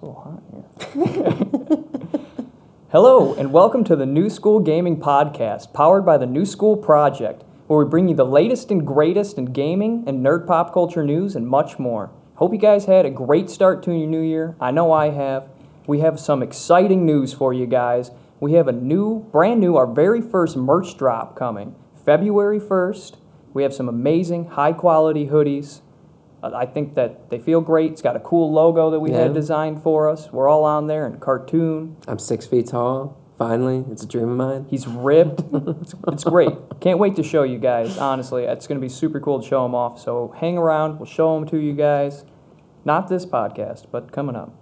It's a little hot here. Hello, and welcome to the New School Gaming Podcast, powered by the New School Project, where we bring you the latest and greatest in gaming and nerd pop culture news and much more. Hope you guys had a great start to your new year. I know I have. We have some exciting news for you guys. We have a new, brand new, our very first merch drop coming February 1st. We have some amazing, high quality hoodies. Uh, I think that they feel great. It's got a cool logo that we Yeah. had designed for us. We're all on there in cartoon. I'm six feet tall. Finally, it's a dream of mine. He's ripped. it's, it's great. Can't wait to show you guys. Honestly, it's going to be super cool to show them off. So hang around. We'll show them to you guys. Not this podcast, but coming up.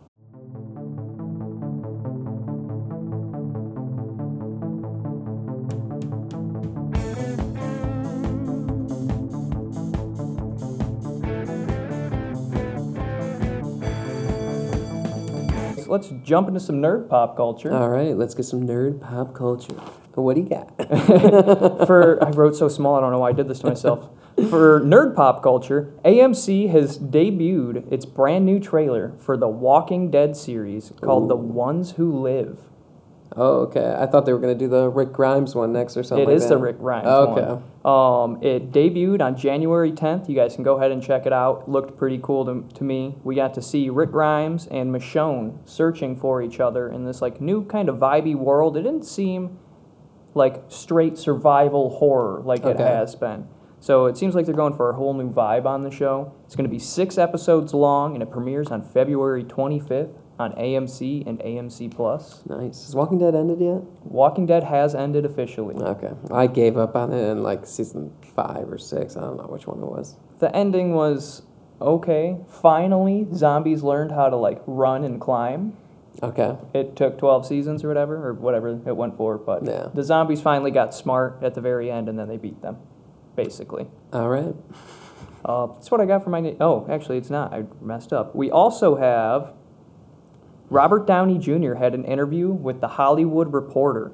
Let's jump into some nerd pop culture. All right, let's get some nerd pop culture. What do you got? for I wrote so small I don't know why I did this to myself. For nerd pop culture, AMC has debuted its brand new trailer for the Walking Dead series called The Ones Who Live. Oh, okay. I thought they were gonna do the Rick Grimes one next or something. It like is that. the Rick Grimes Okay. one. Um, it debuted on January 10th. You guys can go ahead and check it out. Looked pretty cool to, to me. We got to see Rick Grimes and Michonne searching for each other in this like new kind of vibey world. It didn't seem like straight survival horror like it has been. So it seems like they're going for a whole new vibe on the show. It's going to be six episodes long, and it premieres on February 25th on AMC and AMC Plus. Nice. Has Walking Dead ended yet? Walking Dead has ended officially. Okay. I gave up on it in like season five or six. I don't know which one it was. The ending was okay. Finally, zombies learned how to like run and climb. Okay. It took 12 seasons or whatever, or whatever it went for, but Yeah. the zombies finally got smart at the very end, and then they beat them, basically. All right. Uh, that's what I got for my. Na- oh, actually, it's not. I messed up. We also have Robert Downey Jr. had an interview with the Hollywood Reporter.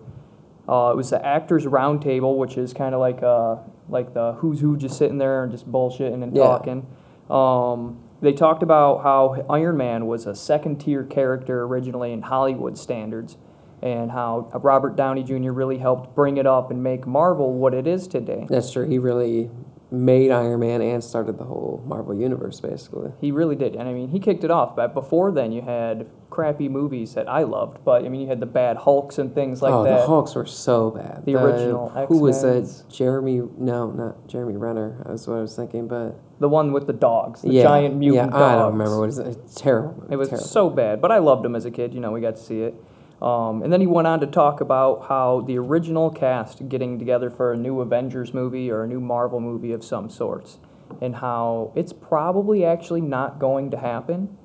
Uh, it was the Actors Roundtable, which is kind of like uh, like the who's who just sitting there and just bullshitting and Yeah. talking. Um, they talked about how Iron Man was a second tier character originally in Hollywood standards, and how Robert Downey Jr. really helped bring it up and make Marvel what it is today. That's true. He really made Iron Man and started the whole Marvel universe, basically. He really did, and I mean, he kicked it off. But before then, you had crappy movies that I loved, but I mean, you had the bad Hulks and things like oh, that. the Hulks were so bad. The original Who was X-Men's. that? Jeremy? No, not Jeremy Renner. That's what I was thinking. But The one with the dogs, the yeah, giant mutant yeah, dogs. I don't remember what is it. It's terrible. It was terrible. so bad, but I loved him as a kid. You know, we got to see it. Um, and then he went on to talk about how the original cast getting together for a new Avengers movie or a new Marvel movie of some sorts, and how it's probably actually not going to happen.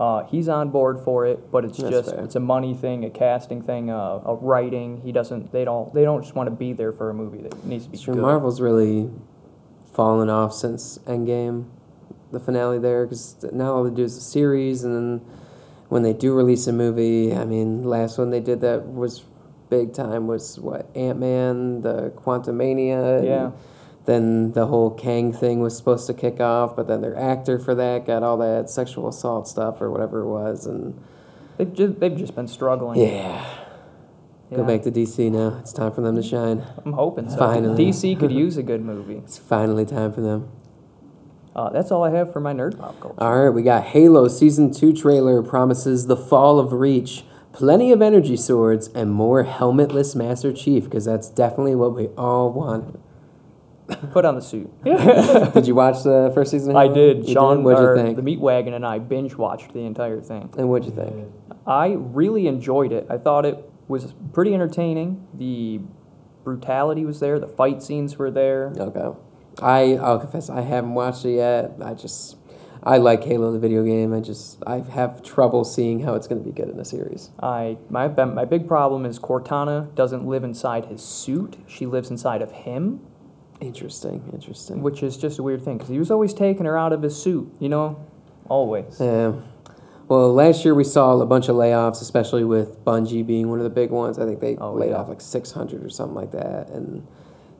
Uh, he's on board for it, but it's That's just fair. it's a money thing, a casting thing, uh, a writing. He doesn't. They don't. They don't just want to be there for a movie. That needs to be Sure, good. Marvel's really fallen off since Endgame, the finale there, because now all they do is a series, and then when they do release a movie, I mean, last one they did that was big time was what Ant Man, the Quantumania. Yeah. Then the whole Kang thing was supposed to kick off, but then their actor for that got all that sexual assault stuff or whatever it was, and They've just they've just been struggling. yeah, go Yeah. back to DC now. It's time for them to shine. I'm hoping so. Finally. DC could use a good movie. It's finally time for them. Uh, that's all I have for my nerd pop culture. All right, we got Halo Season 2 trailer promises the fall of Reach, plenty of energy swords, and more helmetless Master Chief, because that's definitely what we all want. Put on the suit. did you watch the first season? of I did. You Sean, What'd you think? the Meat Wagon, and I binge watched the entire thing. and what'd you think? I really enjoyed it. I thought it was pretty entertaining. The brutality was there. The fight scenes were there. Okay. I, I'll confess, I haven't watched it yet. I just, I like Halo, the video game. I just, I have trouble seeing how it's going to be good in a series. I my my big problem is Cortana doesn't live inside his suit. She lives inside of him, Interesting, interesting. which is just a weird thing because he was always taking her out of his suit. You know, always. Yeah. Well, last year we saw a bunch of layoffs, especially with Bungie being one of the big ones. I think they Oh, laid yeah. off like 600 or something like that. And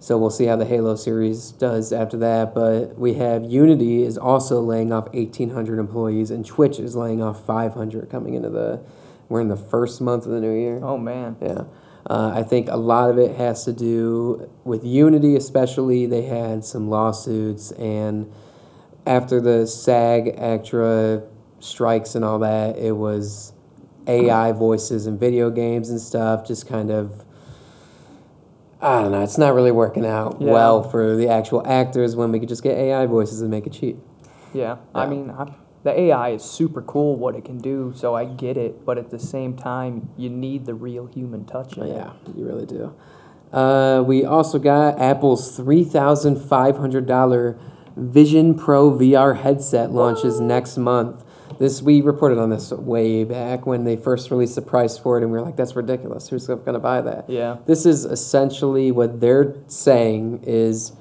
So we'll see how the Halo series does after that. But we have Unity is also laying off 1,800 employees, and Twitch is laying off 500 coming into the. We're in the first month of the new year. Oh man. Yeah. Uh, I think a lot of it has to do with Unity, especially. They had some lawsuits, and after the SAG AFTRA strikes and all that, it was AI voices and video games and stuff, just kind of. I don't know. It's not really working out Yeah. well for the actual actors when we could just get AI voices and make it cheap. Yeah. I mean, I, the AI is super cool what it can do, so I get it. But at the same time, you need the real human touch in it. Yeah, you really do. Uh, we also got Apple's three thousand five hundred dollar Vision Pro VR headset launches next month. This we reported on this way back when they first released the price for it, and we were like, "That's ridiculous. Who's going to buy that?" Yeah. This is essentially what they're saying is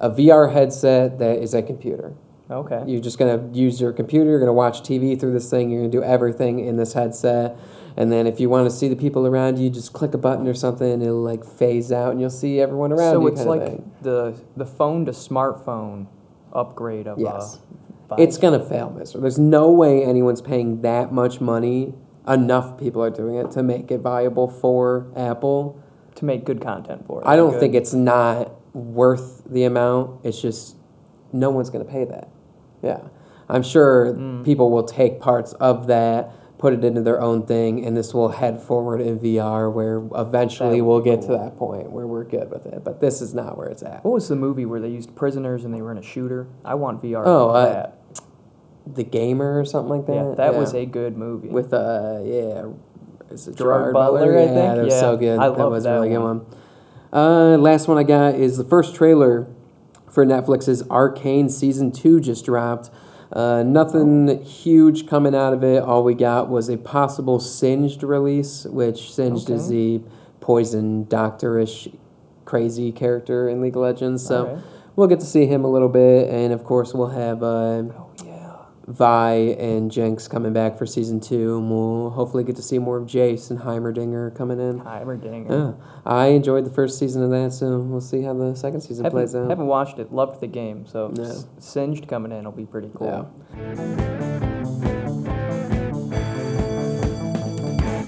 a VR headset that is a computer. Okay. You're just gonna use your computer. You're gonna watch TV through this thing. You're gonna do everything in this headset. And then if you want to see the people around you, just click a button or something. And it'll like phase out, and you'll see everyone around so you. it's kind of like the the phone to smartphone upgrade of Yes. Uh, it's gonna fail, Mister. There's no way anyone's paying that much money. Enough people are doing it to make it viable for Apple. to make good content for it. I don't Good. think it's not worth the amount. It's just no one's going to pay that. Yeah. I'm sure Mm. people will take parts of that, put it into their own thing, and this will head forward in VR where eventually we'll get to that point where we're good with it. But this is not where it's at. What was the movie where they used prisoners and they were in a shooter? I want VR. Oh, for uh. The Gamer or something like that? yeah, that Yeah. was a good movie. With, uh, yeah, is it Gerard Gerard, Butler, Butler? I yeah, think? that was Yeah, so good. I that was a that really good one. one. Uh, last one I got is the first trailer for Netflix's Arcane season two just dropped. Uh, nothing huge coming out of it. All we got was a possible Singed release, which Singed is the poison doctor-ish crazy character in League of Legends. So Alright. we'll get to see him a little bit, and of course we'll have uh, oh yeah. Vi and Jinx coming back for season two, and we'll hopefully get to see more of Jace and Heimerdinger coming in. Heimerdinger. Yeah, I enjoyed the first season of that, so we'll see how the second season plays Haven't, out. haven't watched it. Loved the game. So Yeah. S- Singed coming in will be pretty cool. Yeah.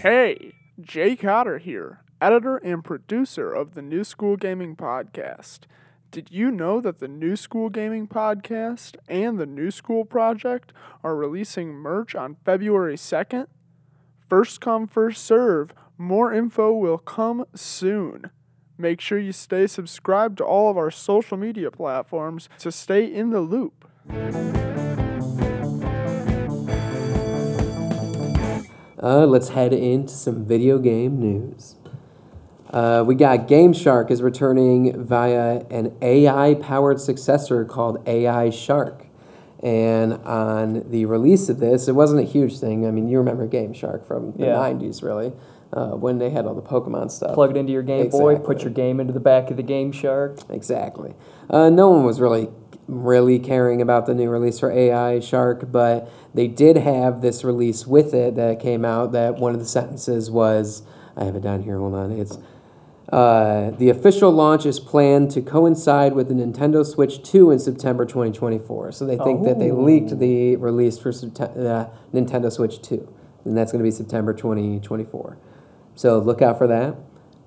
Hey, Jay Cotter here, editor and producer of the New School Gaming Podcast. Did you know that the New School Gaming Podcast and the New School Project are releasing merch on February 2nd? First come, first serve. More info will come soon. Make sure you stay subscribed to all of our social media platforms to stay in the loop. Uh, let's head into some video game news. Uh, we got Game Shark is returning via an AI powered successor called AI Shark. And on the release of this, it wasn't a huge thing. I mean, you remember Game Shark from the Yeah. 90s, really, uh, when they had all the Pokemon stuff. Plug it into your Game Boy. Put your game into the back of the Game Shark. Exactly. Uh, no one was really really caring about the new release for AI Shark, but they did have this release with it that came out. That one of the sentences was, I have it down here. Hold on. It's uh, the official launch is planned to coincide with the Nintendo Switch 2 in September 2024. So they think that they leaked the release for uh, Nintendo Switch 2, and that's going to be September 2024. So look out for that.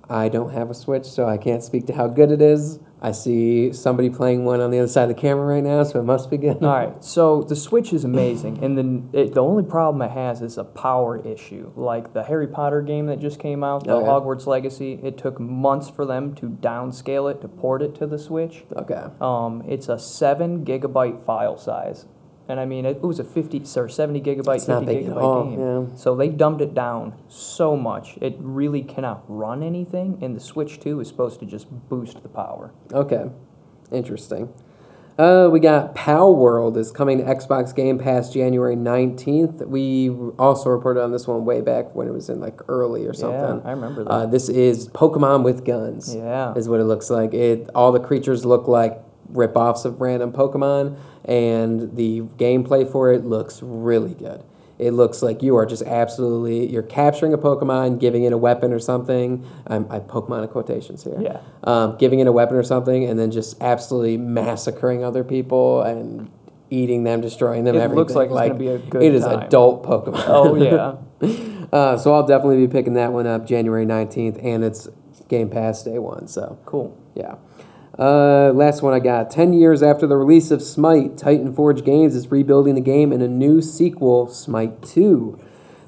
I don't have a Switch, so I can't speak to how good it is. I see somebody playing one on the other side of the camera right now, so it must be good. All right, so the Switch is amazing, and then it, the only problem it has is a power issue. Like the Harry Potter game that just came out, the Oh, yeah. Hogwarts Legacy, it took months for them to downscale it to port it to the Switch. Okay. Um, it's a seven gigabyte file size, and I mean it, was a fifty or seventy gigabyte, It's not fifty big at gigabyte all, game. yeah. So they dumbed it down so much, it really cannot run anything. And the Switch Two is supposed to just boost the power. Okay. Interesting. Uh, we got Pow World is coming to Xbox Game Pass January 19th. We also reported on this one way back when it was in like early or something. Yeah, I remember that. Uh, this is Pokemon with guns. Yeah. Is what it looks like. It all the creatures look like rip-offs of random Pokemon and the gameplay for it looks really good. it looks like you are just absolutely you're capturing a Pokemon, giving it a weapon or something. I'm, I Pokemon in quotations here. Yeah. Um, giving it a weapon or something, and then just absolutely massacring other people and eating them, destroying them. It everything. looks like it's gonna be a good It is time. adult Pokemon. Oh yeah. Uh, so I'll definitely be picking that one up January 19th, and it's Game Pass day one. So cool. yeah. Uh, last one I got. 10 years after the release of Smite, Titan Forge Games is rebuilding the game in a new sequel, Smite 2.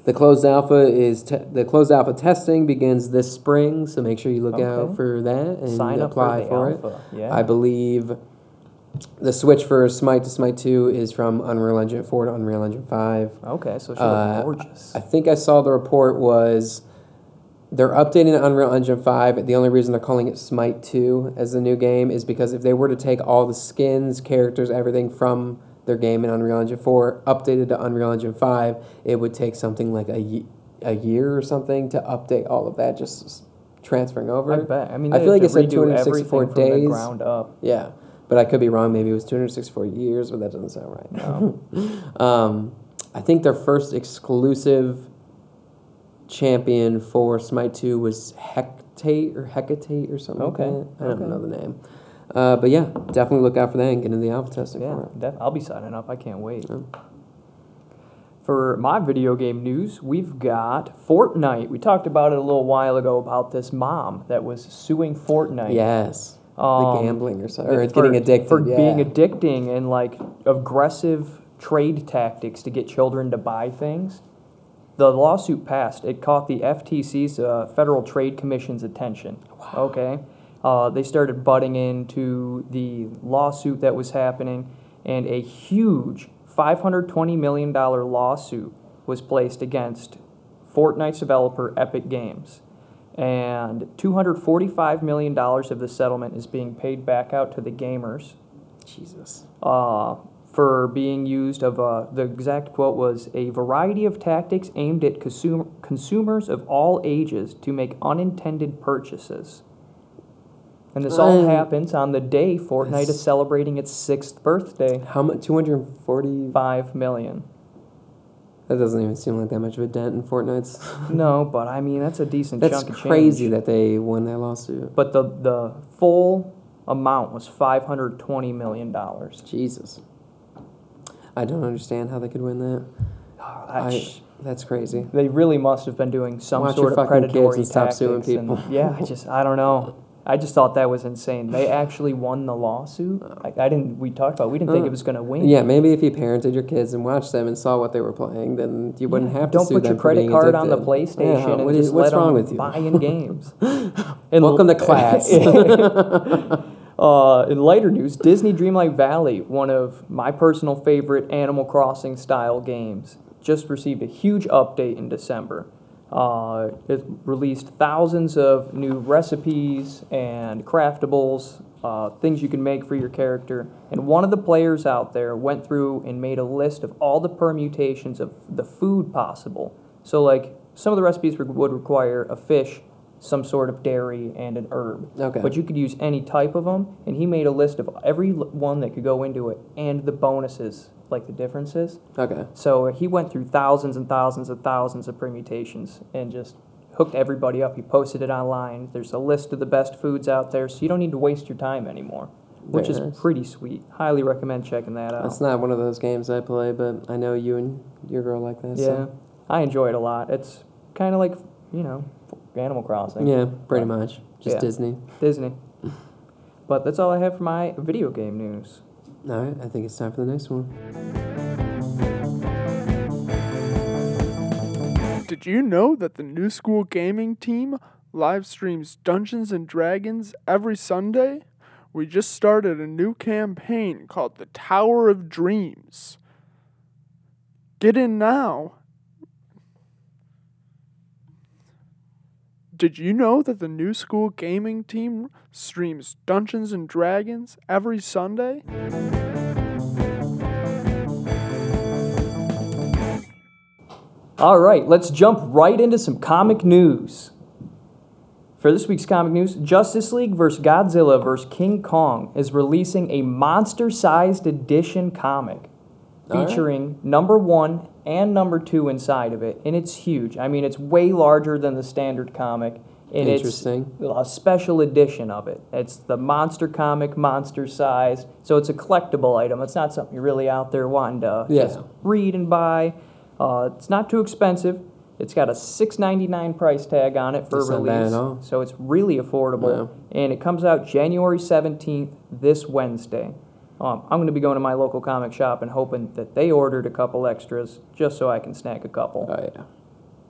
The closed alpha is te- the closed alpha testing begins this spring, so make sure you look Okay. out for that and Sign up apply for the it. Yeah. I believe the switch for Smite to Smite 2 is from Unreal Engine 4 to Unreal Engine 5. okay, so it should Uh, gorgeous. I think I saw the report was they're updating Unreal Engine 5. The only reason they're calling it Smite 2 as the new game is because if they were to take all the skins, characters, everything from their game in Unreal Engine 4, updated to Unreal Engine 5, it would take something like a, a year or something to update all of that, just transferring over. I bet. I mean, I feel like have it to said redo 264 everything from days. the ground up. Yeah, but I could be wrong. Maybe it was 264 years, but that doesn't sound right. No. Um, I think their first exclusive champion for Smite 2 was Hecate or Hecate or something Okay, like. I don't okay. know the name. Uh, but yeah, definitely look out for that and get into the alpha testing Yeah, for it. def- I'll be signing up. I can't wait. Yeah. For my video game news, we've got Fortnite. We talked about it a little while ago about this mom that was suing Fortnite. Yes. Um, the gambling or something. Or for- getting addicted. For yeah. being addicting and like aggressive trade tactics to get children to buy things. The lawsuit passed. It caught the FTC's uh, Federal Trade Commission's attention. Wow. Okay. Uh, they started butting into the lawsuit that was happening, and a huge $520 million lawsuit was placed against Fortnite's developer Epic Games. And $245 million of the settlement is being paid back out to the gamers Jesus. uh, for being used of uh, the exact quote was a variety of tactics aimed at consum- consumers of all ages to make unintended purchases. And this all Uh, happens on the day Fortnite is celebrating its sixth birthday. How much? 240? Five million. That doesn't even seem like that much of a dent in Fortnite's. No, but I mean that's a decent That's chunk of crazy that they won that lawsuit. But the the full amount was five hundred twenty million dollars. Jesus. I don't understand how they could win that. I, that's crazy. They really must have been doing some Watch sort your of fucking kids predatory and stop tactics. and- yeah, I just I don't know. I just thought that was insane. They actually won the lawsuit. I, I didn't. We talked about. We didn't think Uh, it was going to win. Yeah, maybe if you parented your kids and watched them and saw what they were playing, then you wouldn't Yeah, have to Don't put your credit card on the. PlayStation Yeah, and what is- just what's let wrong them with you? buy in games. And Welcome to class. Uh, in lighter news, Disney Dreamlight Valley, one of my personal favorite Animal Crossing style games, just received a huge update in December. Uh, it released thousands of new recipes and craftables, uh, things you can make for your character. And one of the players out there went through and made a list of all the permutations of the food possible. So, like, some of the recipes would require a fish, some sort of dairy, and an herb. Okay. But you could use any type of them, and he made a list of every l- one that could go into it and the bonuses, like the differences. okay. So uh, he went through thousands and thousands and thousands of permutations and just hooked everybody up. He posted it online. There's a list of the best foods out there, so you don't need to waste your time anymore, which Very is nice. pretty sweet. Highly recommend checking that out. That's not one of those games I play, but I know you and your girl like that. yeah, So. I enjoy it a lot. It's kind of like you know Animal Crossing. Yeah, pretty much. Just Yeah. Disney. Disney. But that's all I have for my video game news. All right, I think it's time for the next one. Did you know that the New School Gaming team live streams Dungeons and Dragons every Sunday? We just started a new campaign called the Tower of Dreams. Get in now. Did you know that the New School Gaming team streams Dungeons and Dragons every Sunday? All right, let's jump right into some comic news. For this week's comic news, Justice League vs. Godzilla vs. King Kong is releasing a monster sized edition comic. All right. featuring number one and number two inside of it, and it's huge. I mean, it's way larger than the standard comic, and Interesting. it's a special edition of it. It's the monster comic, monster size, so it's a collectible item. It's not something you're really out there wanting to Yeah. just read and buy. Uh, it's not too expensive. It's got a six ninety nine price tag on it for That's release, bad at all. so it's really affordable. And it comes out January seventeenth, this Wednesday. Um, I'm going to be going to my local comic shop and hoping that they ordered a couple extras just so I can snag a couple. Oh yeah.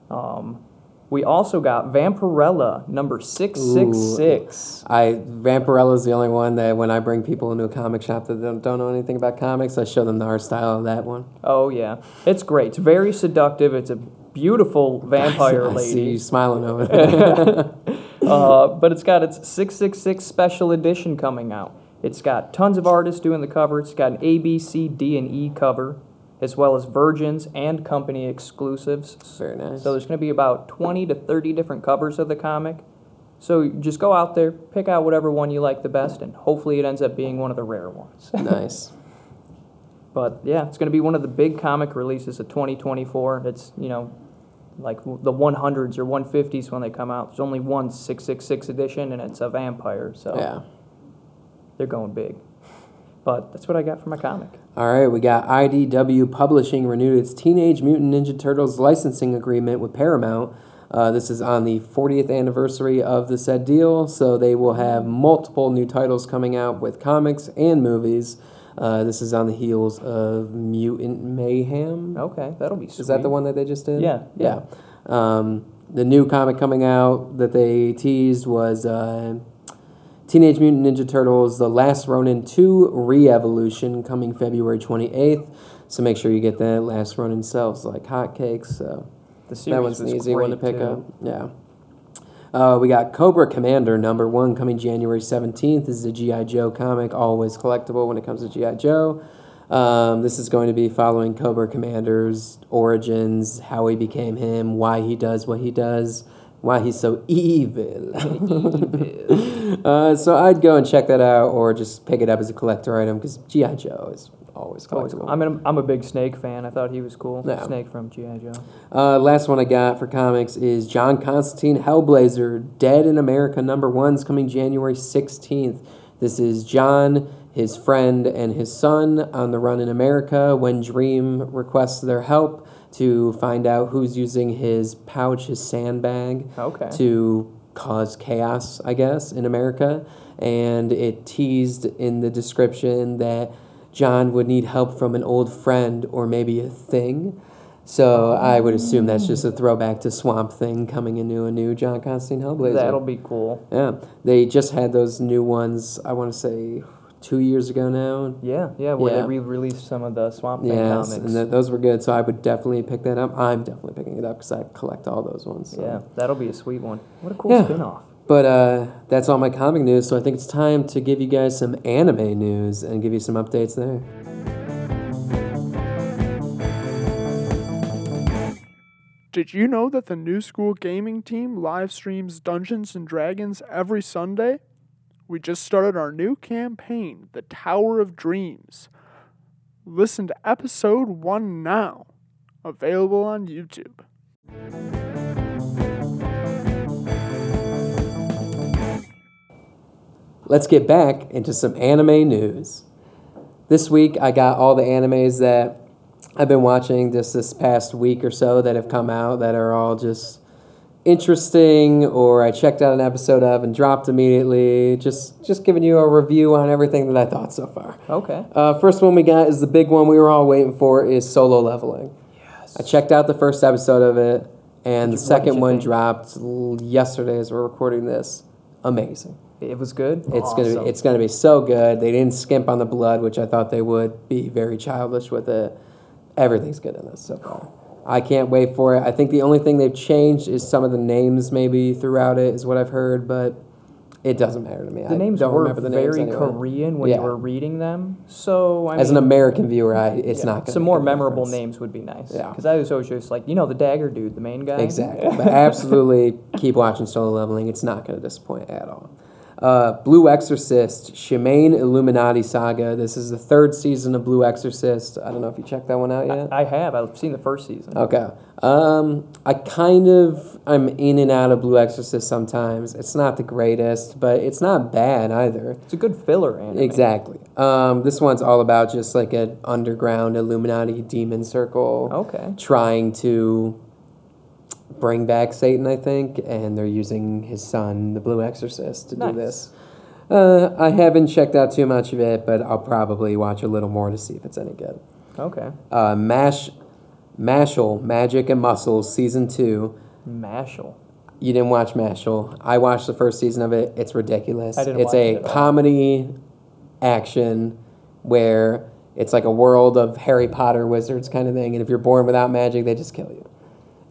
Um, we also got Vampirella number six six six. I Vampirella's the only one that when I bring people into a comic shop that don't, don't know anything about comics, I show them the art style of that one. Oh yeah, it's great. It's very seductive. It's a beautiful vampire I see you lady. smiling over there. uh, but it's got its 666 special edition coming out. It's got tons of artists doing the cover. It's got an A, B, C, D, and E cover, as well as Virgins and company exclusives. Very nice. So there's going to be about 20 to 30 different covers of the comic. So just go out there, pick out whatever one you like the best, and hopefully it ends up being one of the rare ones. nice. But yeah, it's going to be one of the big comic releases of 2024. It's, you know, like the 100s or 150s when they come out. There's only one 666 edition, and it's a vampire. So Yeah. They're going big. But that's what I got for my comic. All right, we got IDW Publishing renewed its Teenage Mutant Ninja Turtles licensing agreement with Paramount. Uh, this is on the 40th anniversary of the said deal, so they will have multiple new titles coming out with comics and movies. Uh, this is on the heels of Mutant Mayhem. Okay, that'll be sweet. Is that the one that they just did? Yeah, Yeah. Um, the new comic coming out that they teased was uh, Teenage Mutant Ninja Turtles The Last Ronin 2 Re Evolution coming February 28th. So make sure you get that. Last Ronin sells like hotcakes. So that one's an easy one to pick too. up. Yeah. Uh, we got Cobra Commander number one coming January 17th. This is a G.I. Joe comic, always collectible when it comes to G.I. Joe. Um, this is going to be following Cobra Commander's origins, how he became him, why he does what he does, why he's so evil. uh, so I'd go and check that out or just pick it up as a collector item because G.I. Joe is always collectible. cool. I'm, I'm a big Snake fan. I thought he was cool. Yeah. Snake from G.I. Joe. Uh, last one I got for comics is John Constantine Hellblazer, Dead in America number one's coming January 16th. This is John, his friend, and his son on the run in America when Dream requests their help to find out who's using his pouch, his sandbag, Okay. to cause chaos, I guess, in America. And it teased in the description that John would need help from an old friend or maybe a thing. So I would assume that's just a throwback to Swamp Thing coming into a new John Constantine Hellblazer. That'll be cool. yeah, they just had those new ones. I want to say two years ago now. Yeah, yeah, where Yeah. they re-released some of the Swamp Thing Yes, comics. and th- those were good. So I would definitely pick that up. I'm definitely picking it up because I collect all those ones. so. Yeah, that'll be a sweet one. What a cool Yeah. spin-off. But uh, that's all my comic news, so I think it's time to give you guys some anime news and give you some updates there. Did you know that the New School Gaming team live streams Dungeons and Dragons every Sunday? We just started our new campaign, The Tower of Dreams. Listen to episode 1 now, available on YouTube. Let's get back into some anime news. This week, I got all the animes that I've been watching just this past week or so that have come out that are all just interesting or I checked out an episode of and dropped immediately. Just just giving you a review on everything that I thought so far. Okay. Uh, first one we got is the big one we were all waiting for is solo leveling. Yes. I checked out the first episode of it, and the What second one think? dropped yesterday as we're recording this. Amazing. It was good. It's gonna be it's gonna be so good. They didn't skimp on the blood, which I thought they would. Be very childish with it. Everything's good in this so far. I can't wait for it. I think the only thing they've changed is some of the names maybe throughout it is what I've heard, but it doesn't matter to me. the I names don't were remember the names very anyway. Korean when Yeah. you were reading them. So I As an American viewer, I it's yeah, not some more memorable names would be nice. Yeah. Because I was always just like, you know, the dagger dude, the main guy. Exactly. but absolutely keep watching solo leveling. It's not going to disappoint at all. Uh, Blue Exorcist, Shimane Illuminati Saga. This is the third season of Blue Exorcist. I don't know if you checked that one out yet. I have. I've seen the first season. Okay. Um, I kind of I'm in and out of Blue Exorcist sometimes. It's not the greatest, but it's not bad either. It's a good filler anime. Exactly. Um, this one's all about just like an underground Illuminati demon circle Okay. trying to bring back Satan, I think, and they're using his son, the Blue Exorcist, to Nice. do this. Uh, I haven't checked out too much of it, but I'll probably watch a little more to see if it's any good. Okay. Uh, Mash, Mashle, Magic and Muscles, season two. Mashle. You didn't watch Mashle. I watched the first season of it. It's ridiculous. I didn't it's watch a it comedy action where it's like a world of Harry Potter wizards kind of thing. And if you're born without magic, they just kill you.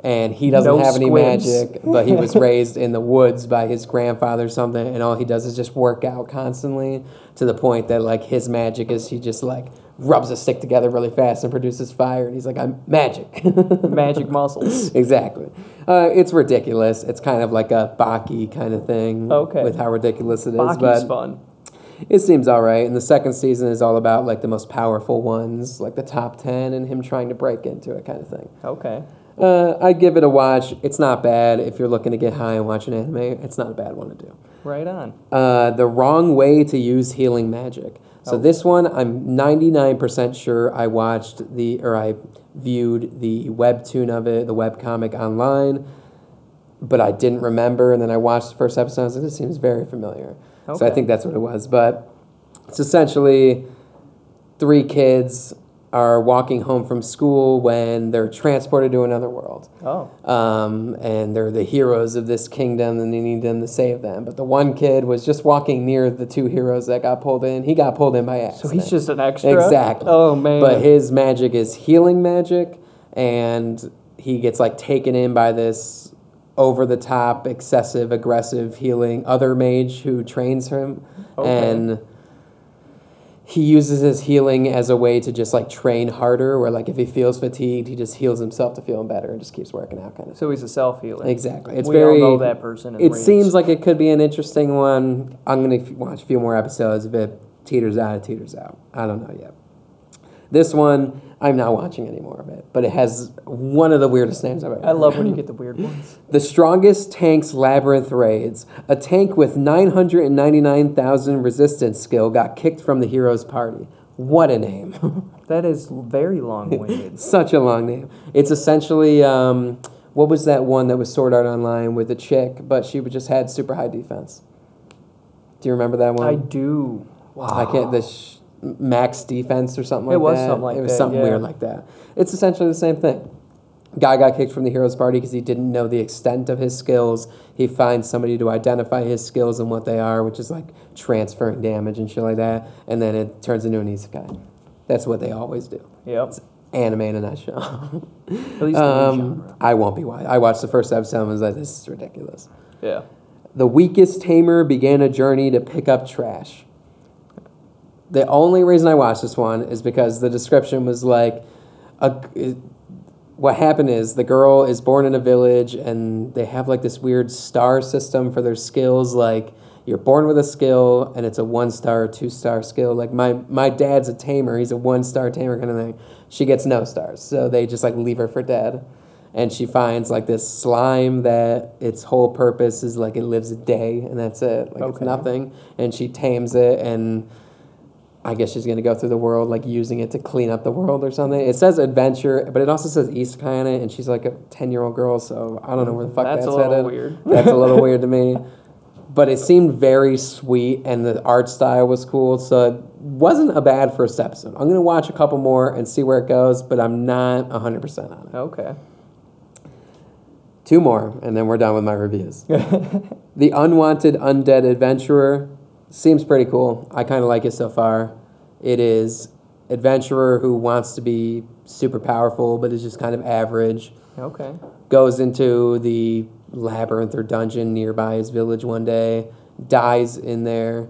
And he doesn't No have any magic, but he was raised in the woods by his grandfather or something. And all he does is just work out constantly to the point that like his magic is he just like rubs a stick together really fast and produces fire. And he's like, I'm magic. Magic muscles. exactly. Uh, it's ridiculous. It's kind of like a Baki kind of thing. Okay. With how ridiculous it is, Baki's but fun. it seems all right. And the second season is all about like the most powerful ones, like the top ten, and him trying to break into it, kind of thing. Okay. Uh, I'd give it a watch. It's not bad if you're looking to get high and watch an anime. It's not a bad one to do. Right on. Uh, the wrong way to use healing magic. So Oh. this one, I'm 99% sure I watched the or I viewed the webtoon of it, the webcomic online, but I didn't remember. And then I watched the first episode. I was like, this seems very familiar. Okay. So I think that's what it was. But it's essentially three kids are walking home from school when they're transported to another world Oh. um, and they're the heroes of this kingdom and they need them to save them. But the one kid was just walking near the two heroes that got pulled in. He got pulled in by accident. So he's just an extra. Exactly. Oh man. But his magic is healing magic, and he gets like taken in by this over the top, excessive, aggressive healing other mage who trains him. Okay. And he uses his healing as a way to just like train harder, where like if he feels fatigued, he just heals himself to feeling better and just keeps working out kind of so he's a self healer. Exactly. It's we very. all know that person. It seems like it could be an interesting one. I'm gonna f- watch a few more episodes. If it teeters out, it teeters out. I don't know yet. This one, I'm not watching any more of it, but it has one of the weirdest names I've ever. I love when you get the weird ones. The strongest tanks labyrinth raids. A tank with 999,000 resistance skill got kicked from the hero's party. What a name! That is very long winded. Such a long name. It's essentially um, what was that one that was Sword Art Online with a chick, but she just had super high defense. Do you remember that one? I do. Wow. I can't. The sh- max defense or something like that. It like was that. something like it was that, something yeah. weird like that. It's essentially the same thing. Guy got kicked from the Heroes party because he didn't know the extent of his skills. He finds somebody to identify his skills and what they are, which is like transferring damage and shit like that. And then it turns into an isekai. That's what they always do. Yep. Anime in a nutshell. At least um. I won't be wise. I watched the first episode and was like, this is ridiculous. Yeah. The weakest tamer began a journey to pick up trash. The only reason I watched this one is because the description was like, a, it- what happened is the girl is born in a village and they have like this weird star system for their skills. Like you're born with a skill and it's a one star, two star skill. Like my my dad's a tamer; he's a one star tamer kind of thing. She gets no stars, so they just like leave her for dead and she finds like this slime that its whole purpose is like it lives a day and that's it like it's nothing and she tames it and i guess she's going to go through the world like using it to clean up the world or something it says adventure but it also says isekai on it and she's like a 10 year old girl so i don't know where the fuck That's that's, a little headed weird. that's a little weird to me but it seemed very sweet and the art style was cool so it wasn't a bad first episode i'm going to watch a couple more and see where it goes but i'm not 100% on it Okay. Two more, and then we're done with my reviews. the Unwanted Undead Adventurer seems pretty cool. I kind of like it so far. It is adventurer who wants to be super powerful, but is just kind of average. Okay. Goes into the labyrinth or dungeon nearby his village one day, dies in there,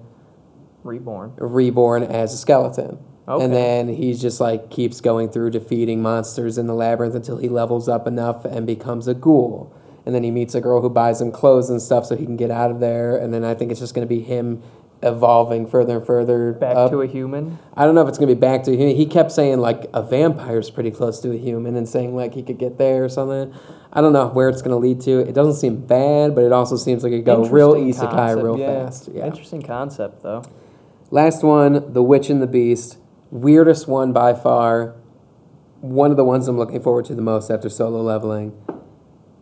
Reborn. reborn as a skeleton. Okay. And then he's just like keeps going through defeating monsters in the labyrinth until he levels up enough and becomes a ghoul. and then he meets a girl who buys him clothes and stuff so he can get out of there. And then I think it's just going to be him evolving further and further Back up. to a human. I don't know if it's gonna be back to he. He kept saying like a vampire's pretty close to a human, and saying like he could get there or something. I don't know where it's gonna lead to. It doesn't seem bad, but it also seems like it go real isekai concept, real yeah. fast. Yeah. Interesting concept, though. Last one, The Witch and the Beast. Weirdest one by far. One of the ones I'm looking forward to the most after solo leveling.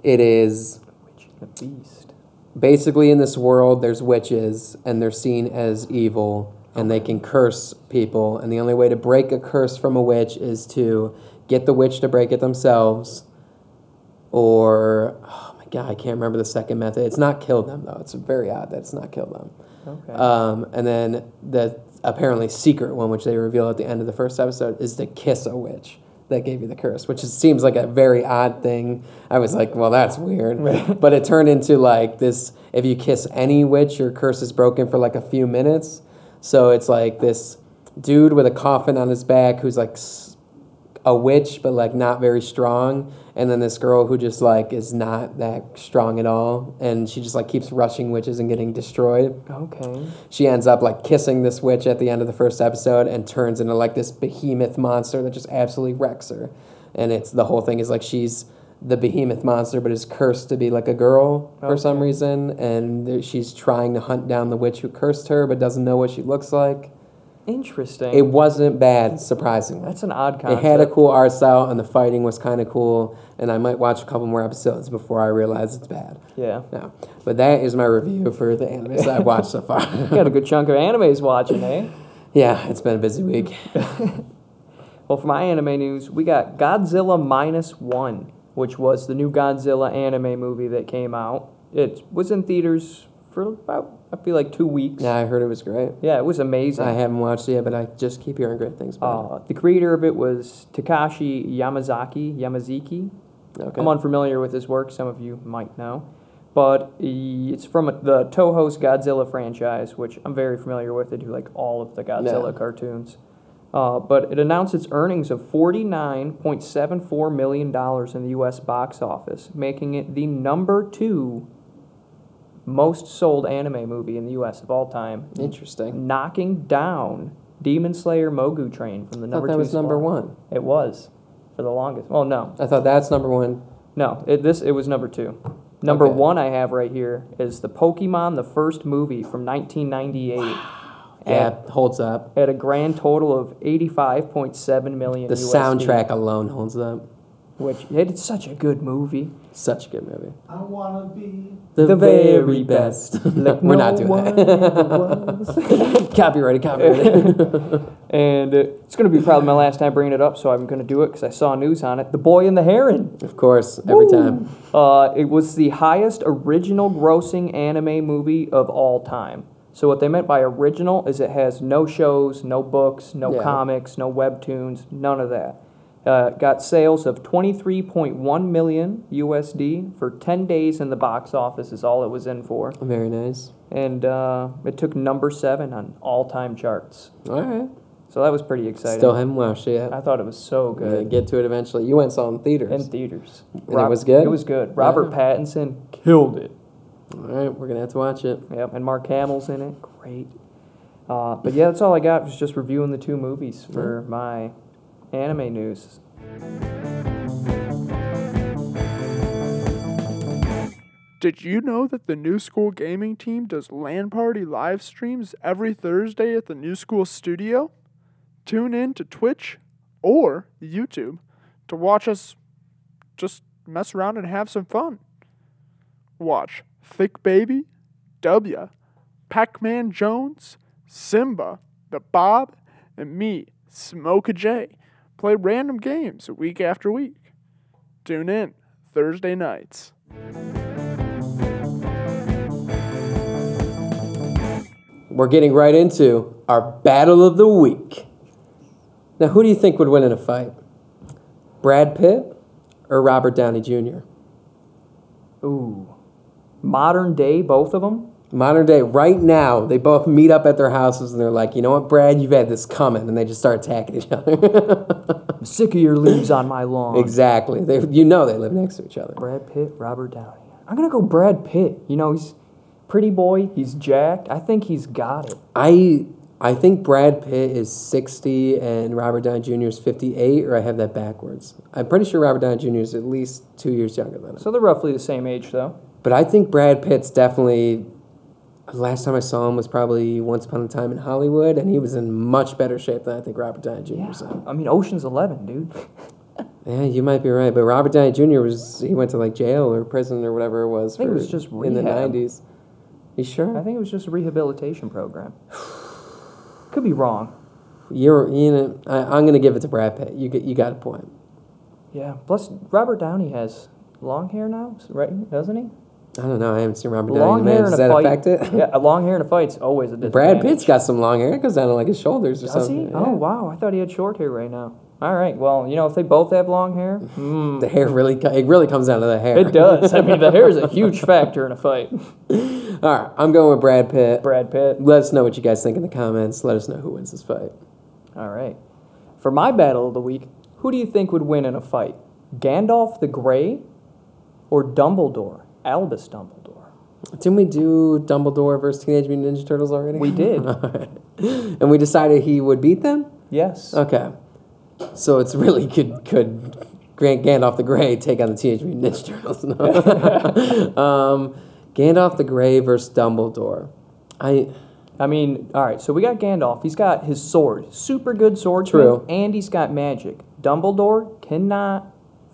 It is Witch and the Beast. Basically in this world there's witches and they're seen as evil and they can curse people and the only way to break a curse from a witch is to get the witch to break it themselves or oh my god i can't remember the second method. It's not kill them though. It's very odd that it's not kill them. Okay. um, and then the apparently secret one which they reveal at the end of the first episode is to kiss a witch that gave you the curse which is, seems like a very odd thing. I was like well that's weird. But it turned into like this if you kiss any witch your curse is broken for like a few minutes. So it's like this dude with a coffin on his back who's like a witch but like not very strong. And then this girl who just like is not that strong at all. And she just like keeps rushing witches and getting destroyed. Okay. she ends up like kissing this witch at the end of the first episode and turns into like this behemoth monster that just absolutely wrecks her. And it's the whole thing is like she's the behemoth monster but is cursed to be like a girl for some reason. And she's trying to hunt down the witch who cursed her but doesn't know what she looks like Interesting. it wasn't bad surprisingly That's an odd it had a cool art style and the fighting was kind of cool and i might watch a couple more episodes before i realize it's bad Yeah. no but that is my review for the animes i've watched so far Got a good chunk of animes watching, eh? yeah it's been a busy week Well, for my anime news, we got Godzilla Minus One, which was the new Godzilla anime movie that came out. It was in theaters for about, I feel like, two weeks. yeah i heard it was great Yeah, it was amazing. I haven't watched it yet, but I just keep hearing great things about Uh, the creator of it was Takashi Yamazaki. Yamazaki. Okay. I'm unfamiliar with his work. Some of you might know, but he- it's from the Toho's Godzilla franchise, which I'm very familiar with. They do like all of the Godzilla Yeah. cartoons. Uh, but it announced its earnings of $49.74 million in the U.S. box office, making it the number two most sold anime movie in the U.S. of all time, Interesting. knocking down Demon Slayer Mugen Train from the I thought number that two was number one. It was for the longest. Well, no, I thought that's number one. no. It, this it was number two. Number Okay. one I have right here is the Pokemon, the first movie from 1998, Yeah, at, holds up. at a grand total of 85.7 million. The USD, soundtrack alone holds up. Which it's such a good movie. Such a good movie. I wanna be. The, The very, very best. best. Like we're no not doing that. copyrighted, copyrighted. And uh, it's going to be probably my last time bringing it up, so I'm going to do it because I saw news on it. The Boy and the Heron. of course, every time. Uh, it was the highest original grossing anime movie of all time. So what they meant by original is it has no shows, no books, no Yeah. comics, no webtoons, none of that. Uh, got sales of 23.1 million USD for 10 days in the box office is all it was in for. Very nice. And uh, it took number seven on all-time charts. All right. So that was pretty exciting. Still haven't watched it yet. I thought it was so Yeah, good. get to it eventually. You went and saw it in theaters. in theaters. And it was good? It was good. Robert Pattinson killed it. All right, we're gonna have to watch it. Yep, and Mark Hamill's in it. Great. Uh, but yeah, that's all I got. Was just reviewing the two movies for my anime news. Did you know that the New School Gaming team does LAN party live streams every Thursday at the New School studio? Tune in to Twitch or YouTube to watch us just mess around and have some fun. Watch Thick Baby, W, Pac Man Jones, Simba, the Bob, and me, Smoke J, play random games week after week. Tune in Thursday nights. We're getting right into our battle of the week. Now, who do you think would win in a fight? Brad Pitt or Robert Downey Jr.? Ooh, modern day, both of them. Modern day, right now, they both meet up at their houses and they're like, you know what, Brad, you've had this coming. And they just start attacking each other. I'm sick of your leaves on my lawn. exactly. They, you know they live next to each other. Brad Pitt, Robert Downey. I'm gonna go Brad Pitt. You know, he's pretty boy. He's jacked. I think he's got it. I I think Brad Pitt is 60 and Robert Downey Jr. is 58, or I have that backwards. I'm pretty sure Robert Downey Jr. is at least two years younger than him. So they're roughly the same age, though. But I think Brad Pitt's definitely. Last time I saw him was probably Once Upon a Time in Hollywood, and he was in much better shape than I think Robert Downey Jr. Yeah. is in. I mean, Ocean's Eleven, dude. Yeah, you might be right, but Robert Downey Jr. was he went to like jail or prison or whatever it was. I think it was just rehab. in the nineties. You sure? I think it was just a rehabilitation program. Could be wrong. You're you know I, I'm gonna give it to Brad Pitt. You get you got a point. Yeah. Plus, Robert Downey has long hair now, right? Doesn't he? I don't know. I haven't seen Robert long Downey. hair in does a that fight. affect it? yeah, a long hair in a fight's always a disadvantage. Brad Pitt's got some long hair. It goes down to like his shoulders or Does he? something. Oh wow, I thought he had short hair right now. All right. Well, you know, if they both have long hair, hmm, The hair really co- it really comes down to the hair. it does. I mean, the hair is a huge factor in a fight. All right, I'm going with Brad Pitt. Brad Pitt. Let us know what you guys think in the comments. Let us know who wins this fight. All right. For my battle of the week, who do you think would win in a fight? Gandalf the Grey or Dumbledore? Albus Dumbledore. Didn't we do Dumbledore versus Teenage Mutant Ninja Turtles already? We did. And we decided he would beat them? Yes. Okay. So it's really could could Grant Gandalf the Grey take on the Teenage Mutant Ninja Turtles? No. um, Gandalf the Grey versus Dumbledore. I I mean, all right, so we got Gandalf. He's got his sword, super good sword. True. and he's got magic. Dumbledore cannot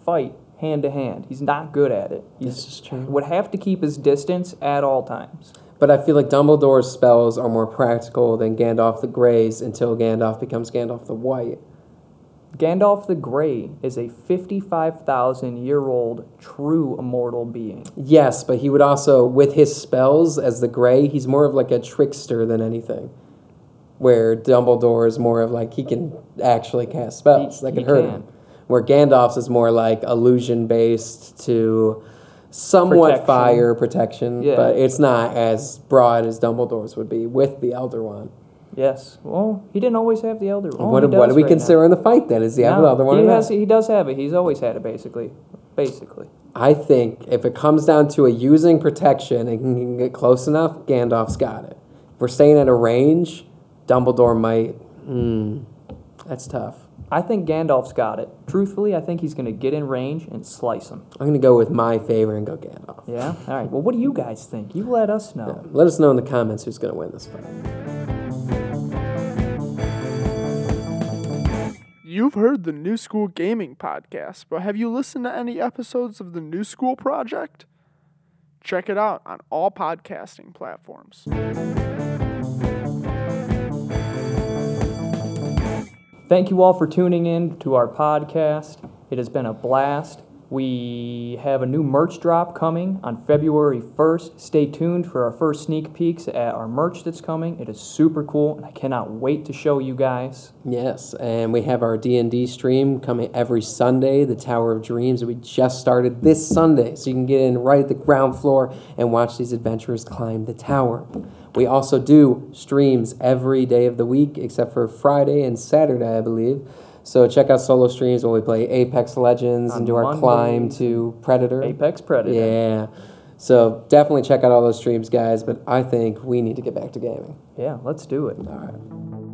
fight hand to hand. He's not good at it. This He is true. would have to keep his distance at all times. but I feel like Dumbledore's spells are more practical than Gandalf the Grey's until Gandalf becomes Gandalf the White. Gandalf the Grey is a 55,000 year old true immortal being. Yes, but he would also, with his spells as the Grey, he's more of like a trickster than anything. Where Dumbledore is more of like he can actually cast spells He- that he can hurt can. him. Where Gandalf's is more like illusion based to somewhat Protection. fire protection, Yeah. but it's not as broad as Dumbledore's would be with the Elder Wand. Yes. Well, he didn't always have the Elder. Oh, what do- what do we right consider now. in the fight then? Is the No, Elder Wand? he has. He does have it. He's always had it, basically. Basically. I think if it comes down to a using protection and can get close enough, Gandalf's got it. If we're staying at a range, Dumbledore might. Hmm, that's tough. I think Gandalf's got it. Truthfully, I think he's going to get in range and slice him. I'm gonna go with my favor and go Gandalf. Yeah. All right. Well, what do you guys think? You let us know. Yeah. Let us know in the comments who's gonna win this fight. You've heard the New School Gaming Podcast, but have you listened to any episodes of the New School Project? Check it out on all podcasting platforms. Thank you all for tuning in to our podcast. It has been a blast. We have a new merch drop coming on February 1st. Stay tuned for our first sneak peeks at our merch that's coming. It is super cool, and I cannot wait to show you guys. Yes, and we have our D and D stream coming every Sunday, the Tower of Dreams. We just started this Sunday, so you can get in right at the ground floor and watch these adventurers climb the tower. We also do streams every day of the week, except for Friday and Saturday, I believe. So check out solo streams when we play Apex Legends On and do our Monday. climb to Predator. Apex Predator. Yeah. So definitely check out all those streams, guys. But I think we need to get back to gaming. Yeah, let's do it. All right.